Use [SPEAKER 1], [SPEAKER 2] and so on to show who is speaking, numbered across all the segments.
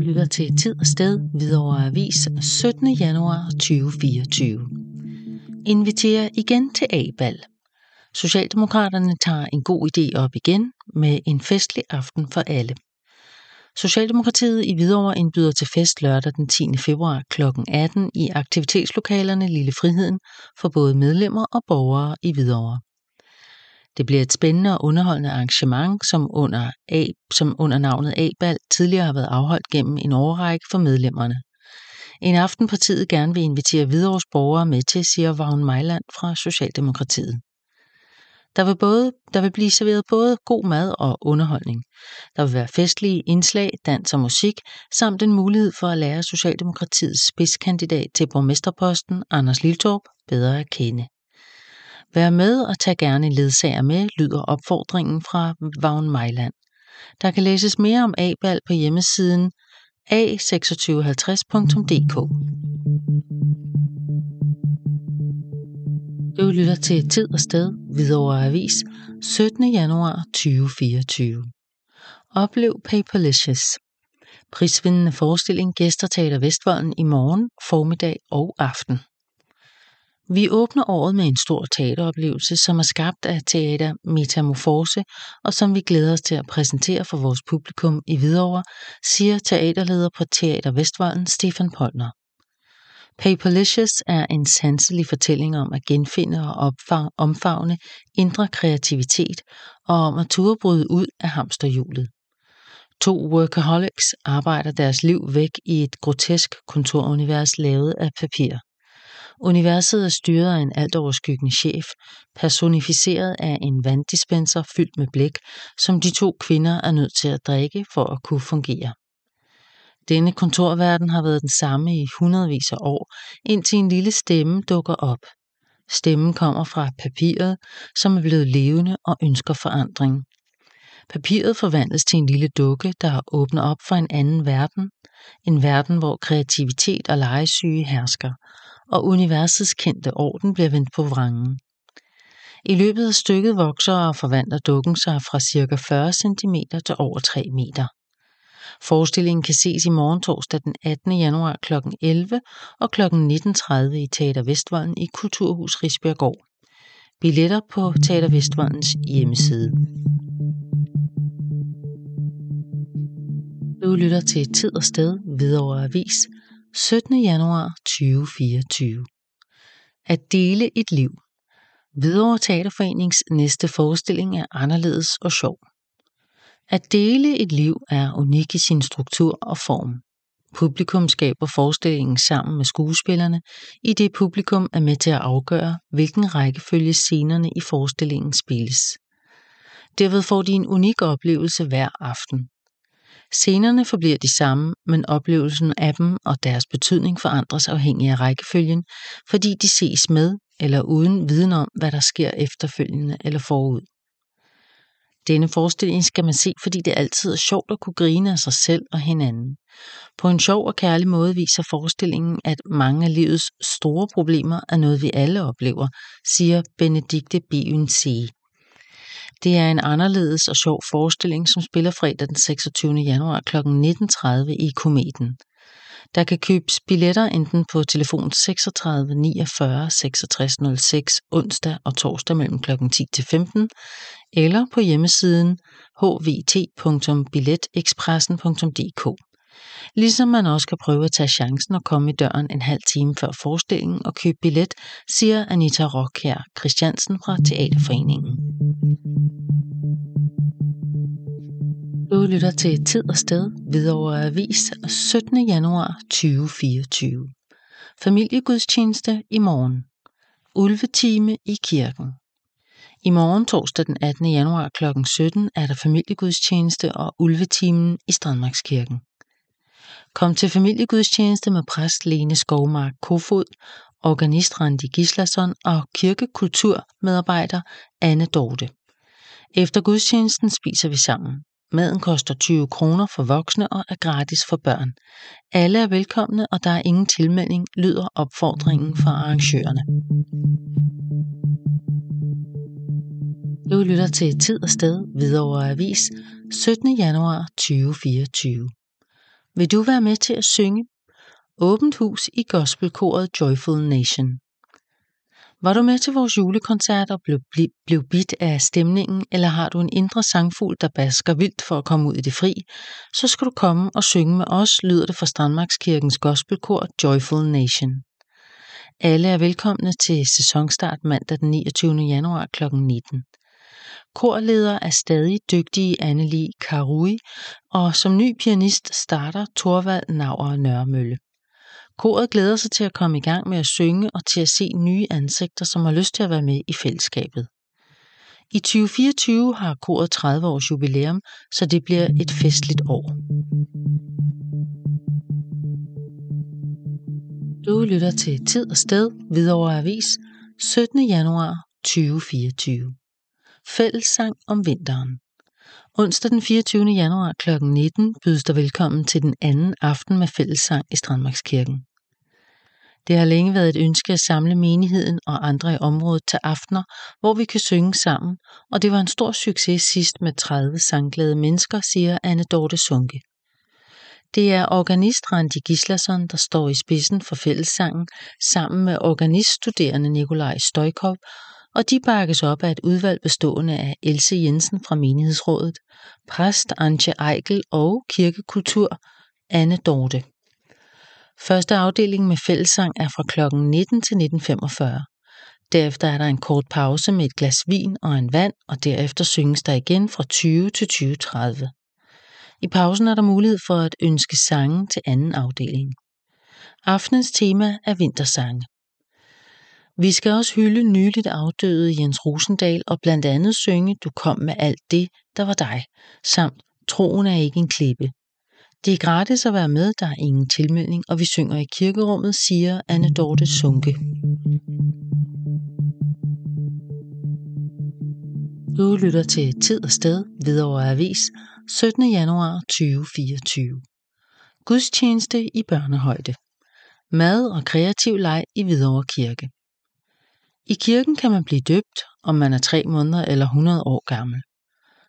[SPEAKER 1] Lytter til Tid og Sted, Hvidovre Avis, 17. januar 2024. Inviterer igen til A-bal. Socialdemokraterne tager en god idé op igen med en festlig aften for alle. Socialdemokratiet i Hvidovre indbyder til fest lørdag den 10. februar kl. 18 i aktivitetslokalerne Lille Friheden for både medlemmer og borgere i Hvidovre. Det bliver et spændende og underholdende arrangement, som under, A, som under navnet A-bal tidligere har været afholdt gennem en årrække for medlemmerne. En aften partiet gerne vil invitere Hvidovres borgere med til, siger Vagn Mejland fra Socialdemokratiet. Der vil, både, der vil blive serveret både god mad og underholdning. Der vil være festlige indslag, dans og musik, samt en mulighed for at lære Socialdemokratiets spidskandidat til borgmesterposten, Anders Liltorp, bedre at kende. Vær med og tag gerne en ledsager med, lyder opfordringen fra Vagn Mejland. Der kan læses mere om ABAL på hjemmesiden a2650.dk. Du lytter til Tid og Sted, Hvidovre Avis, 17. januar 2024. Oplev Paperlicious. Prisvindende forestilling gæster Teater Vestvolden i morgen, formiddag og aften. Vi åbner året med en stor teateroplevelse, som er skabt af Teater Metamorfose, og som vi glæder os til at præsentere for vores publikum i Hvidovre, siger teaterleder på Teater Vestvolden, Stefan Polner. Paperlicious er en sanselig fortælling om at genfinde og omfavne indre kreativitet og om at turde bryde ud af hamsterhjulet. To workaholics arbejder deres liv væk i et grotesk kontorunivers lavet af papir. Universet er styret af en altoverskyggende chef, personificeret af en vanddispenser fyldt med blæk, som de to kvinder er nødt til at drikke for at kunne fungere. Denne kontorverden har været den samme i hundredvis af år, indtil en lille stemme dukker op. Stemmen kommer fra papiret, som er blevet levende og ønsker forandring. Papiret forvandles til en lille dukke, der åbner op for en anden verden. En verden, hvor kreativitet og legesyge hersker, og universets kendte orden bliver vendt på vrangen. I løbet af stykket vokser og forvandler dukken sig fra ca. 40 cm til over 3 meter. Forestillingen kan ses i morgen torsdag den 18. januar kl. 11 og kl. 19.30 i Teater Vestvolden i Kulturhus Risbjergård. Billetter på Teater Vestvoldens hjemmeside. Du lytter til Tid og Sted Hvidovre Avis 17. januar 2024. At dele et liv. Hvidovre Teaterforenings næste forestilling er anderledes og sjov. At dele et liv er unik i sin struktur og form. Publikum skaber forestillingen sammen med skuespillerne, i det publikum er med til at afgøre, hvilken rækkefølge scenerne i forestillingen spilles. Derved får de en unik oplevelse hver aften. Scenerne forbliver de samme, men oplevelsen af dem og deres betydning forandres afhængig af rækkefølgen, fordi de ses med eller uden viden om, hvad der sker efterfølgende eller forud. Denne forestilling skal man se, fordi det altid er sjovt at kunne grine af sig selv og hinanden. På en sjov og kærlig måde viser forestillingen, at mange af livets store problemer er noget, vi alle oplever, siger Benedikte C. Det er en anderledes og sjov forestilling, som spiller fredag den 26. januar kl. 19.30 i Kometen. Der kan købes billetter enten på telefon 36 49 66 06 onsdag og torsdag mellem kl. 10 til 15, eller på hjemmesiden hvt.billetekspressen.dk. Ligesom man også kan prøve at tage chancen og komme i døren en halv time før forestillingen og købe billet, siger Anita her Christiansen fra Teaterforeningen. Du lytter til Tid og Sted Hvidovre Avis 17. januar 2024. Familiegudstjeneste i morgen. Ulvetime i kirken. I morgen torsdag den 18. januar kl. 17 er der familiegudstjeneste og ulvetimen i Strandmarkskirken. Kom til familiegudstjeneste med præst Lene Skovmark Kofod, organist Randi Gislason og kirkekulturmedarbejder Anne Dorte. Efter gudstjenesten spiser vi sammen. Maden koster 20 kroner for voksne og er gratis for børn. Alle er velkomne, og der er ingen tilmelding, lyder opfordringen fra arrangørerne. Du lytter til Tid og Sted, Hvidovre Avis, 17. januar 2024. Vil du være med til at synge? Åbent hus i gospelkoret Joyful Nation. Var du med til vores julekoncert og blev, blev bidt af stemningen, eller har du en indre sangfugl, der basker vildt for at komme ud i det fri, så skal du komme og synge med os, lyder det fra Strandmarkskirkens gospelkor Joyful Nation. Alle er velkomne til sæsonstart mandag den 29. januar kl. 19. Korleder er stadig dygtige Anneli Karui, og som ny pianist starter Torvald Nauer Nørmølle. Koret glæder sig til at komme i gang med at synge og til at se nye ansigter, som har lyst til at være med i fællesskabet. I 2024 har koret 30 års jubilæum, så det bliver et festligt år. Du lytter til Tid og Sted, Hvidovre Avis, 17. januar 2024. Fællessang om vinteren. Onsdag den 24. januar kl. 19 bydes der velkommen til den anden aften med fællessang i Strandmarkskirken. Det har længe været et ønske at samle menigheden og andre i området til aftener, hvor vi kan synge sammen, og det var en stor succes sidst med 30 sangglade mennesker, siger Anne Dorte Sunke. Det er organist Randi Gislason, der står i spidsen for fællessangen, sammen med organiststuderende Nikolaj Støjkov og de bakkes op af et udvalg bestående af Else Jensen fra menighedsrådet, præst Antje Eikel og kirkekultur Anne Dorte. Første afdeling med fællessang er fra kl. 19 til 19.45. Derefter er der en kort pause med et glas vin og en vand, og derefter synges der igen fra 20 til 20.30. I pausen er der mulighed for at ønske sange til anden afdeling. Aftenens tema er vintersange. Vi skal også hylde nyligt afdøde Jens Rosendal og blandt andet synge Du kom med alt det, der var dig, samt Troen er ikke en klippe. Det er gratis at være med, der er ingen tilmelding, og vi synger i kirkerummet, siger Anne Dorte Sunke. Du lytter til Tid og Sted, Hvidovre Avis, 17. januar 2024. Gudstjeneste i børnehøjde. Mad og kreativ leg i Hvidovre Kirke. I kirken kan man blive døbt, om man er 3 måneder eller 100 år gammel.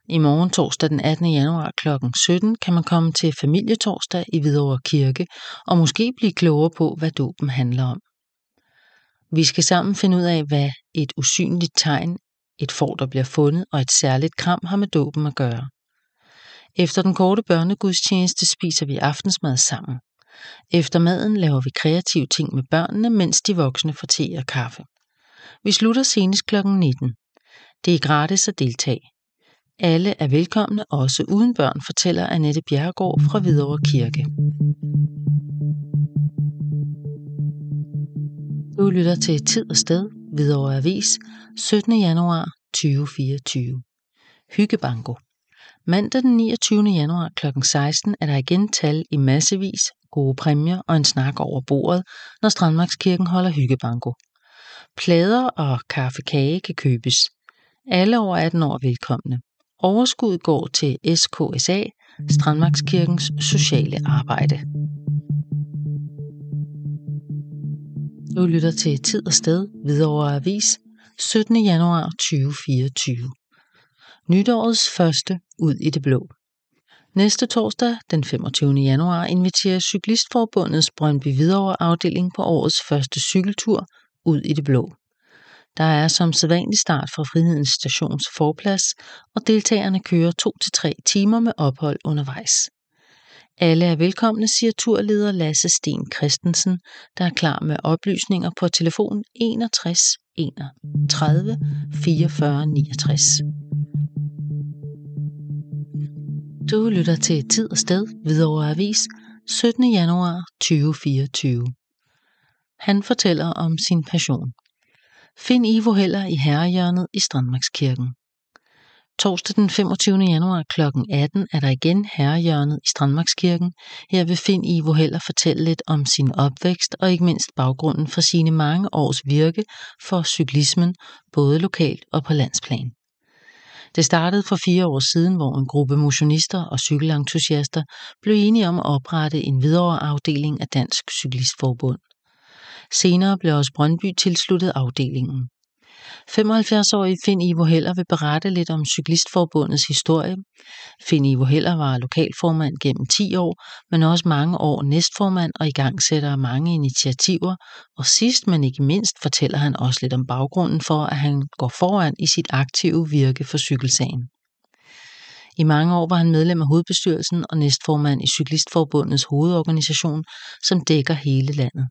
[SPEAKER 1] I morgen torsdag den 18. januar kl. 17 kan man komme til familietorsdag i Hvidovre Kirke og måske blive klogere på, hvad dåben handler om. Vi skal sammen finde ud af, hvad et usynligt tegn, et får, der bliver fundet og et særligt kram har med dåben at gøre. Efter den korte børnegudstjeneste spiser vi aftensmad sammen. Efter maden laver vi kreative ting med børnene, mens de voksne får te og kaffe. Vi slutter senest kl. 19. Det er gratis at deltage. Alle er velkomne, også uden børn, fortæller Annette Bjerregaard fra Hvidovre Kirke. Du lytter til Tid og Sted, Hvidovre Avis, 17. januar 2024. Hyggebanko. Mandag den 29. januar kl. 16 er der igen tal i massevis, gode præmier og en snak over bordet, når Strandmarkskirken holder hyggebanko. Plader og kage kan købes. Alle over 18 år velkomne. Overskud går til SKSA, Strandmarkskirkens sociale arbejde. Du lytter til Tid og Sted, Hvidovre Avis, 17. januar 2024. Nytårets første ud i det blå. Næste torsdag, den 25. januar, inviterer Cyklistforbundets Brøndby Hvidovre afdeling på årets første cykeltur ud i det blå. Der er som sædvanlig start fra Frihedens Stations forplads, og deltagerne kører 2-3 timer med ophold undervejs. Alle er velkomne, siger turleder Lasse Sten Christensen, der er klar med oplysninger på telefon 61 31 44 69. Du lytter til Tid og Sted, Hvidovre Avis, 17. januar 2024. Han fortæller om sin passion. Find Ivo Heller i Herrehjørnet i Strandmarkskirken. Torsdag den 25. januar kl. 18 er der igen Herrehjørnet i Strandmarkskirken. Her vil Find Ivo Heller fortælle lidt om sin opvækst og ikke mindst baggrunden for sine mange års virke for cyklismen, både lokalt og på landsplan. Det startede for fire år siden, hvor en gruppe motionister og cykelentusiaster blev enige om at oprette en videre afdeling af Dansk Cyklistforbund. Senere blev også Brøndby tilsluttet afdelingen. 75-årige Finn Ivo Heller vil berette lidt om Cyklistforbundets historie. Finn Ivo Heller var lokalformand gennem 10 år, men også mange år næstformand og igangsætter mange initiativer. Og sidst, men ikke mindst, fortæller han også lidt om baggrunden for, at han går foran i sit aktive virke for cykelsagen. I mange år var han medlem af hovedbestyrelsen og næstformand i Cyklistforbundets hovedorganisation, som dækker hele landet.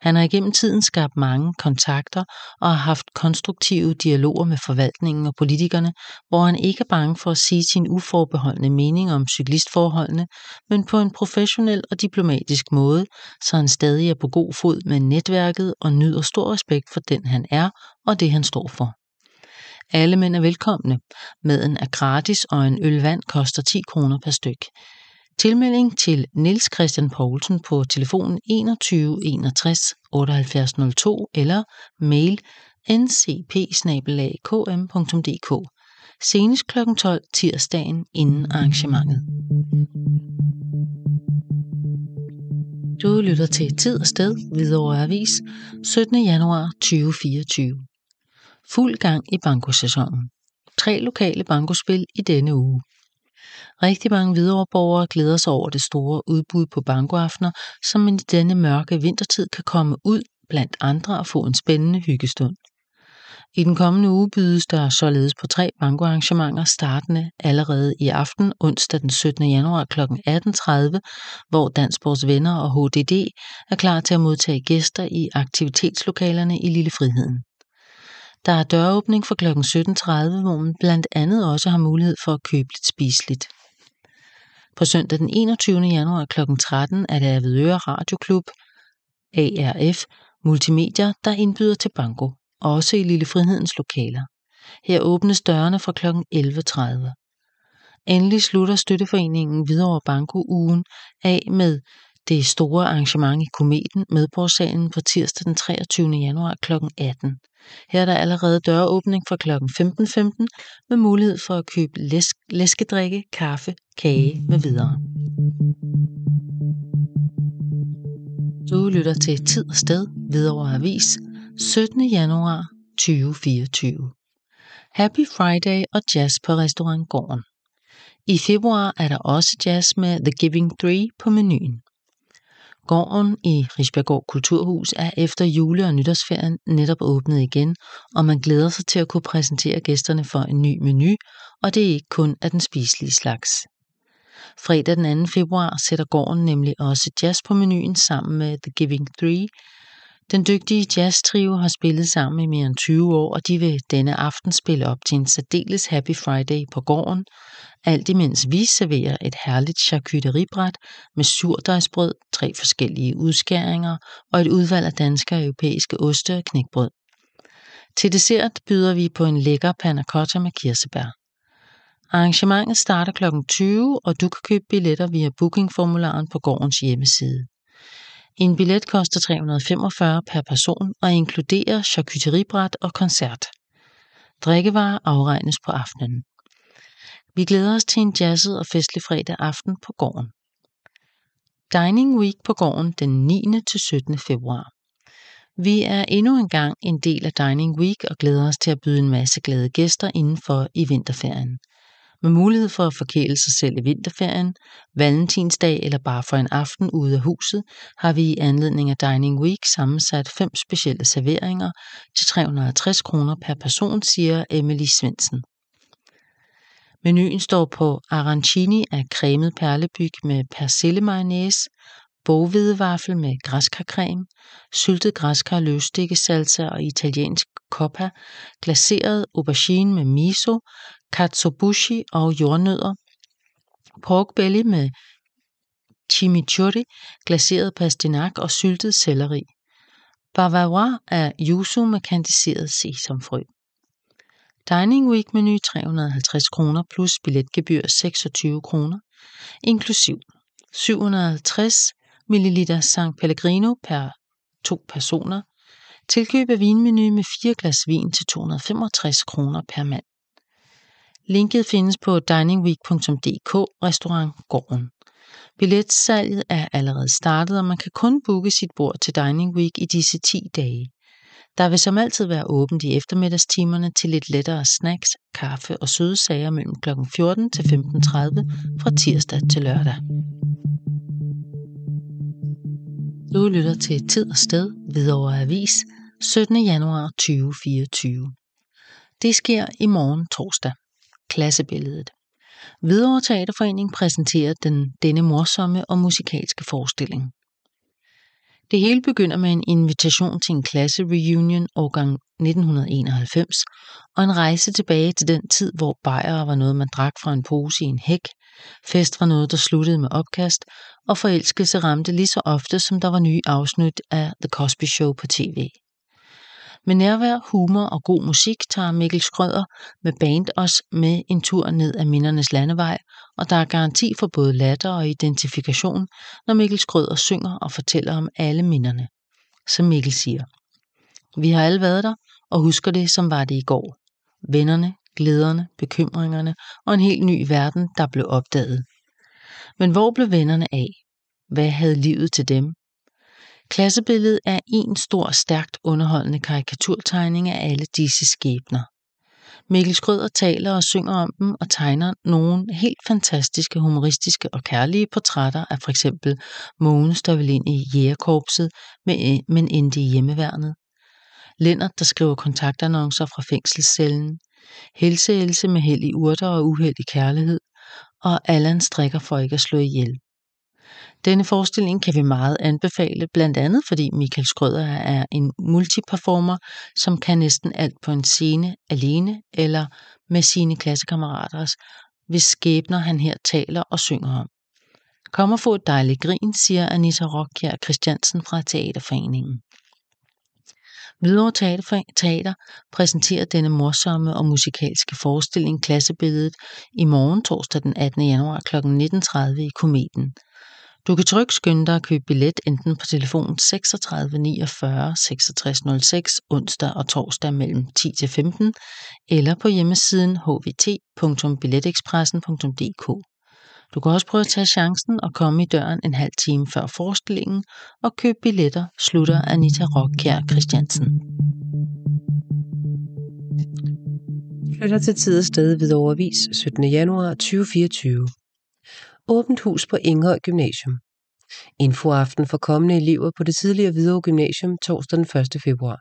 [SPEAKER 1] Han har igennem tiden skabt mange kontakter og har haft konstruktive dialoger med forvaltningen og politikerne, hvor han ikke er bange for at sige sin uforbeholdende mening om cyklistforholdene, men på en professionel og diplomatisk måde, så han stadig er på god fod med netværket og nyder stor respekt for den han er og det han står for. Alle mænd er velkomne. Maden er gratis, og en øl vand koster 10 kroner per styk. Tilmelding til Niels Christian Poulsen på telefon 21 61 78 02 eller mail ncp km.dk senest kl. 12 tirsdagen inden arrangementet. Du lytter til Tid og Sted, Hvidovre Avis, 17. januar 2024. Fuld gang i bankosæsonen. Tre lokale bankospil i denne uge. Rigtig mange Hvidovreborgere glæder sig over det store udbud på bankoaftener, som man i denne mørke vintertid kan komme ud blandt andre og få en spændende hyggestund. I den kommende uge bydes der således på tre bankoarrangementer startende allerede i aften, onsdag den 17. januar kl. 18.30, hvor Dansborgs Venner og HDD er klar til at modtage gæster i aktivitetslokalerne i Lille Friheden. Der er døråbning for kl. 17.30, hvor man blandt andet også har mulighed for at købe lidt spiseligt. På søndag den 21. januar kl. 13 er det Avedøre Radioklub, ARF Multimedia, der indbyder til banko, også i Lille Frihedens lokaler. Her åbnes dørene fra kl. 11.30. Endelig slutter støtteforeningen Hvidovre Banko ugen af med det store arrangement i Kometen Medborgsalen på tirsdag den 23. januar kl. 18. Her er der allerede døråbning fra kl. 15.15 med mulighed for at købe læsk, læskedrikke, kaffe, kage med videre. Du lytter til Tid og Sted, Hvidovre Avis, 17. januar 2024. Happy Friday og jazz på restaurant Gården. I februar er der også jazz med The Giving Three på menuen. Gården i Risbjerggård Kulturhus er efter jule- og nytårsferien netop åbnet igen, og man glæder sig til at kunne præsentere gæsterne for en ny menu, og det er ikke kun af den spiselige slags. Fredag den 2. februar sætter gården nemlig også jazz på menuen sammen med The Giving Three, den dygtige jazztrio har spillet sammen i mere end 20 år, og de vil denne aften spille op til en særdeles Happy Friday på gården, alt imens vi serverer et herligt charcuteriebræt med surdejsbrød, tre forskellige udskæringer og et udvalg af danske og europæiske oste og knækbrød. Til dessert byder vi på en lækker panna cotta med kirsebær. Arrangementet starter kl. 20, og du kan købe billetter via bookingformularen på gårdens hjemmeside. En billet koster 345 per person og inkluderer charcuteriebræt og koncert. Drikkevarer afregnes på aftenen. Vi glæder os til en jazzet og festlig fredag aften på gården. Dining Week på gården den 9. til 17. februar. Vi er endnu en gang en del af Dining Week og glæder os til at byde en masse glade gæster indenfor i vinterferien med mulighed for at forkæle sig selv i vinterferien, valentinsdag eller bare for en aften ude af huset, har vi i anledning af Dining Week sammensat fem specielle serveringer til 350 kroner per person, siger Emily Svendsen. Menuen står på arancini af cremet perlebyg med persillemayonnaise, mayonnaise, boghvidevaffel med græskarcreme, syltet græskar løstikkesalsa og italiensk coppa, glaseret aubergine med miso, katsuobushi og jordnødder, pork belly med chimichurri, glaseret pastinak og syltet selleri. Bavarois er yuzu med kandiseret sesamfrø. Dining Week menu 350 kroner plus billetgebyr 26 kroner, inklusiv 750 ml San Pellegrino per to personer, tilkøb af vinmenu med 4 glas vin til 265 kroner per mand. Linket findes på diningweek.dk restaurant Gården. Billetsalget er allerede startet, og man kan kun booke sit bord til Dining Week i disse 10 dage. Der vil som altid være åbent i eftermiddagstimerne til lidt lettere snacks, kaffe og søde sager mellem kl. 14 til 15.30 fra tirsdag til lørdag. Du lytter til Tid og Sted, Hvidovre Avis, 17. januar 2024. Det sker i morgen torsdag. Klassebilledet. Hvidovre Teaterforening præsenterer den denne morsomme og musikalske forestilling. Det hele begynder med en invitation til en klasse-reunion årgang 1991 og en rejse tilbage til den tid, hvor bajere var noget, man drak fra en pose i en hæk, fest var noget, der sluttede med opkast, og forelskelse ramte lige så ofte, som der var nye afsnit af The Cosby Show på tv. Med nærvær, humor og god musik tager Mikkel Skrøder med band os med en tur ned ad mindernes landevej, og der er garanti for både latter og identifikation, når Mikkel Skrøder synger og fortæller om alle minderne. Som Mikkel siger. Vi har alle været der og husker det, som var det i går. Vennerne, glæderne, bekymringerne og en helt ny verden, der blev opdaget. Men hvor blev vennerne af? Hvad havde livet til dem? Klassebilledet er en stor, stærkt underholdende karikaturtegning af alle disse skæbner. Mikkel Skrøder taler og synger om dem og tegner nogle helt fantastiske, humoristiske og kærlige portrætter af for eksempel Mogens, der vil ind i jægerkorpset, men endte i hjemmeværnet. Lennart, der skriver kontaktannoncer fra fængselscellen. Helse Else med held i urter og uheld i kærlighed. Og Allan strikker for ikke at slå ihjel. Denne forestilling kan vi meget anbefale, blandt andet fordi Michael Skrøder er en multiperformer, som kan næsten alt på en scene alene eller med sine klassekammerater, hvis skæbner han her taler og synger om. Kom og få et dejligt grin, siger Anita Rockjær Christiansen fra Teaterforeningen. Hvidovre Teater, Teater præsenterer denne morsomme og musikalske forestilling Klassebilledet i morgen torsdag den 18. januar kl. 19.30 i Kometen. Du kan trygt skynde dig at købe billet enten på telefon 36 49 66 06 onsdag og torsdag mellem 10 til 15 eller på hjemmesiden hvt.billetexpressen.dk. Du kan også prøve at tage chancen og komme i døren en halv time før forestillingen og købe billetter, slutter Anita Rockjær Christiansen.
[SPEAKER 2] Flytter til tid og sted ved overvis 17. januar 2024. Åbent hus på Ingehøj Gymnasium. Infoaften for kommende elever på det tidligere Hvidovre Gymnasium torsdag den 1. februar.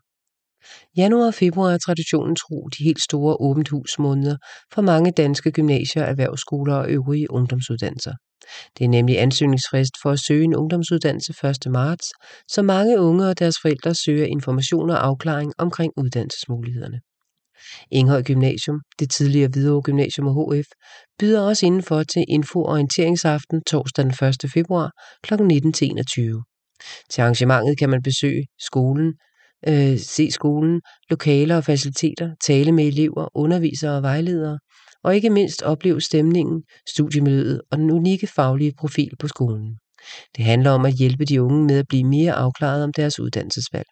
[SPEAKER 2] Januar og februar er traditionen tro de helt store åbent hus måneder for mange danske gymnasier, erhvervsskoler og øvrige ungdomsuddannelser. Det er nemlig ansøgningsfrist for at søge en ungdomsuddannelse 1. marts, så mange unge og deres forældre søger information og afklaring omkring uddannelsesmulighederne. Enghøj Gymnasium, det tidligere Hvidovre Gymnasium og HF, byder også indenfor til info-orienteringsaften torsdag den 1. februar kl. 19-21. Til arrangementet kan man besøge skolen, øh, se skolen, lokaler og faciliteter, tale med elever, undervisere og vejledere, og ikke mindst opleve stemningen, studiemiljøet og den unikke faglige profil på skolen. Det handler om at hjælpe de unge med at blive mere afklaret om deres uddannelsesvalg.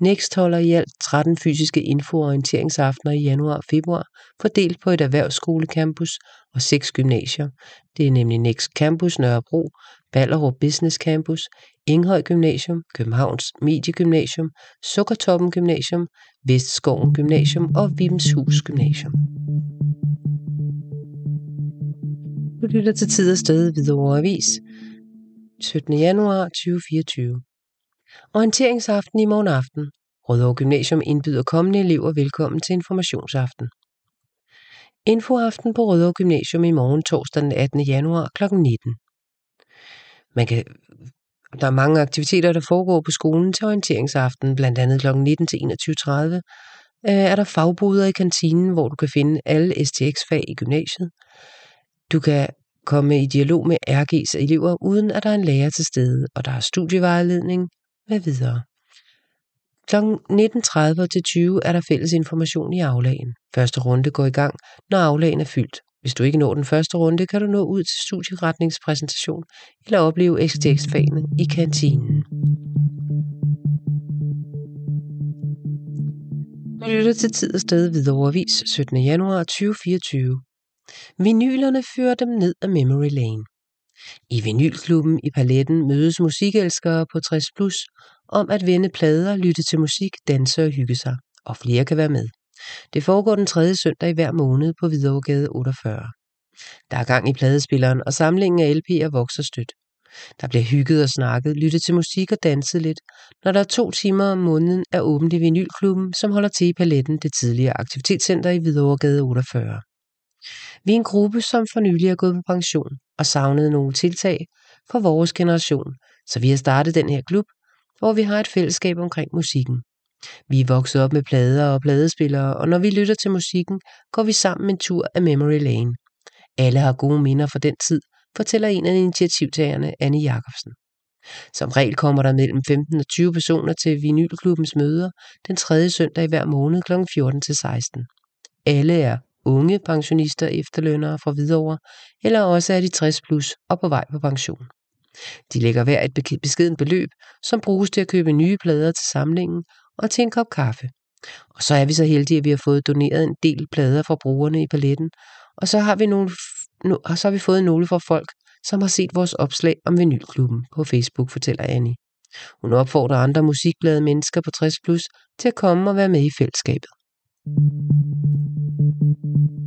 [SPEAKER 2] Next holder i alt 13 fysiske info- og orienteringsaftener i januar og februar, fordelt på et erhvervsskolecampus og seks gymnasier. Det er nemlig Next Campus Nørrebro, Ballerup Business Campus, Inghøj Gymnasium, Københavns Mediegymnasium, Sukkertoppen Gymnasium, Vestskoven Gymnasium og Vibenshus Gymnasium. Du lytter til tid og sted ved Avis 17. januar 2024. Orienteringsaften i morgen aften. Rødovre Gymnasium indbyder kommende elever velkommen til informationsaften. Infoaften på Rødovre Gymnasium i morgen torsdag den 18. januar kl. 19. Man kan, der er mange aktiviteter, der foregår på skolen til orienteringsaften, blandt andet kl. 19 til 21.30 øh, er der fagboder i kantinen, hvor du kan finde alle STX-fag i gymnasiet. Du kan komme i dialog med RG's elever, uden at der er en lærer til stede, og der er studievejledning, med videre. Kl. 19.30 til 20 er der fælles information i aflagen. Første runde går i gang, når aflagen er fyldt. Hvis du ikke når den første runde, kan du nå ud til studieretningspræsentation eller opleve STX-fagene i kantinen. Du lytter til tid og sted ved overvis 17. januar 2024. Vinylerne fører dem ned ad Memory Lane. I vinylklubben i Paletten mødes musikelskere på 60 plus om at vende plader, lytte til musik, danse og hygge sig. Og flere kan være med. Det foregår den tredje søndag i hver måned på Hvidovregade 48. Der er gang i pladespilleren, og samlingen af LP'er vokser stødt. Der bliver hygget og snakket, lyttet til musik og danset lidt, når der er to timer om måneden er åbent i Vinylklubben, som holder til i Paletten, det tidligere aktivitetscenter i Hvidovregade 48. Vi er en gruppe, som for nylig er gået på pension og savnede nogle tiltag for vores generation, så vi har startet den her klub, hvor vi har et fællesskab omkring musikken. Vi er vokset op med plader og pladespillere, og når vi lytter til musikken, går vi sammen en tur af Memory Lane. Alle har gode minder fra den tid, fortæller en af initiativtagerne, Anne Jacobsen. Som regel kommer der mellem 15 og 20 personer til Vinylklubbens møder den tredje søndag i hver måned kl. 14 til 16. Alle er unge pensionister efterlønnere fra Hvidovre, eller også er de 60 plus og på vej på pension. De lægger hver et beskeden beløb, som bruges til at købe nye plader til samlingen og til en kop kaffe. Og så er vi så heldige, at vi har fået doneret en del plader fra brugerne i paletten, og så har vi, nogle, og så har vi fået nogle fra folk, som har set vores opslag om vinylklubben på Facebook, fortæller Annie. Hun opfordrer andre musikglade mennesker på 60 plus til at komme og være med i fællesskabet. thank you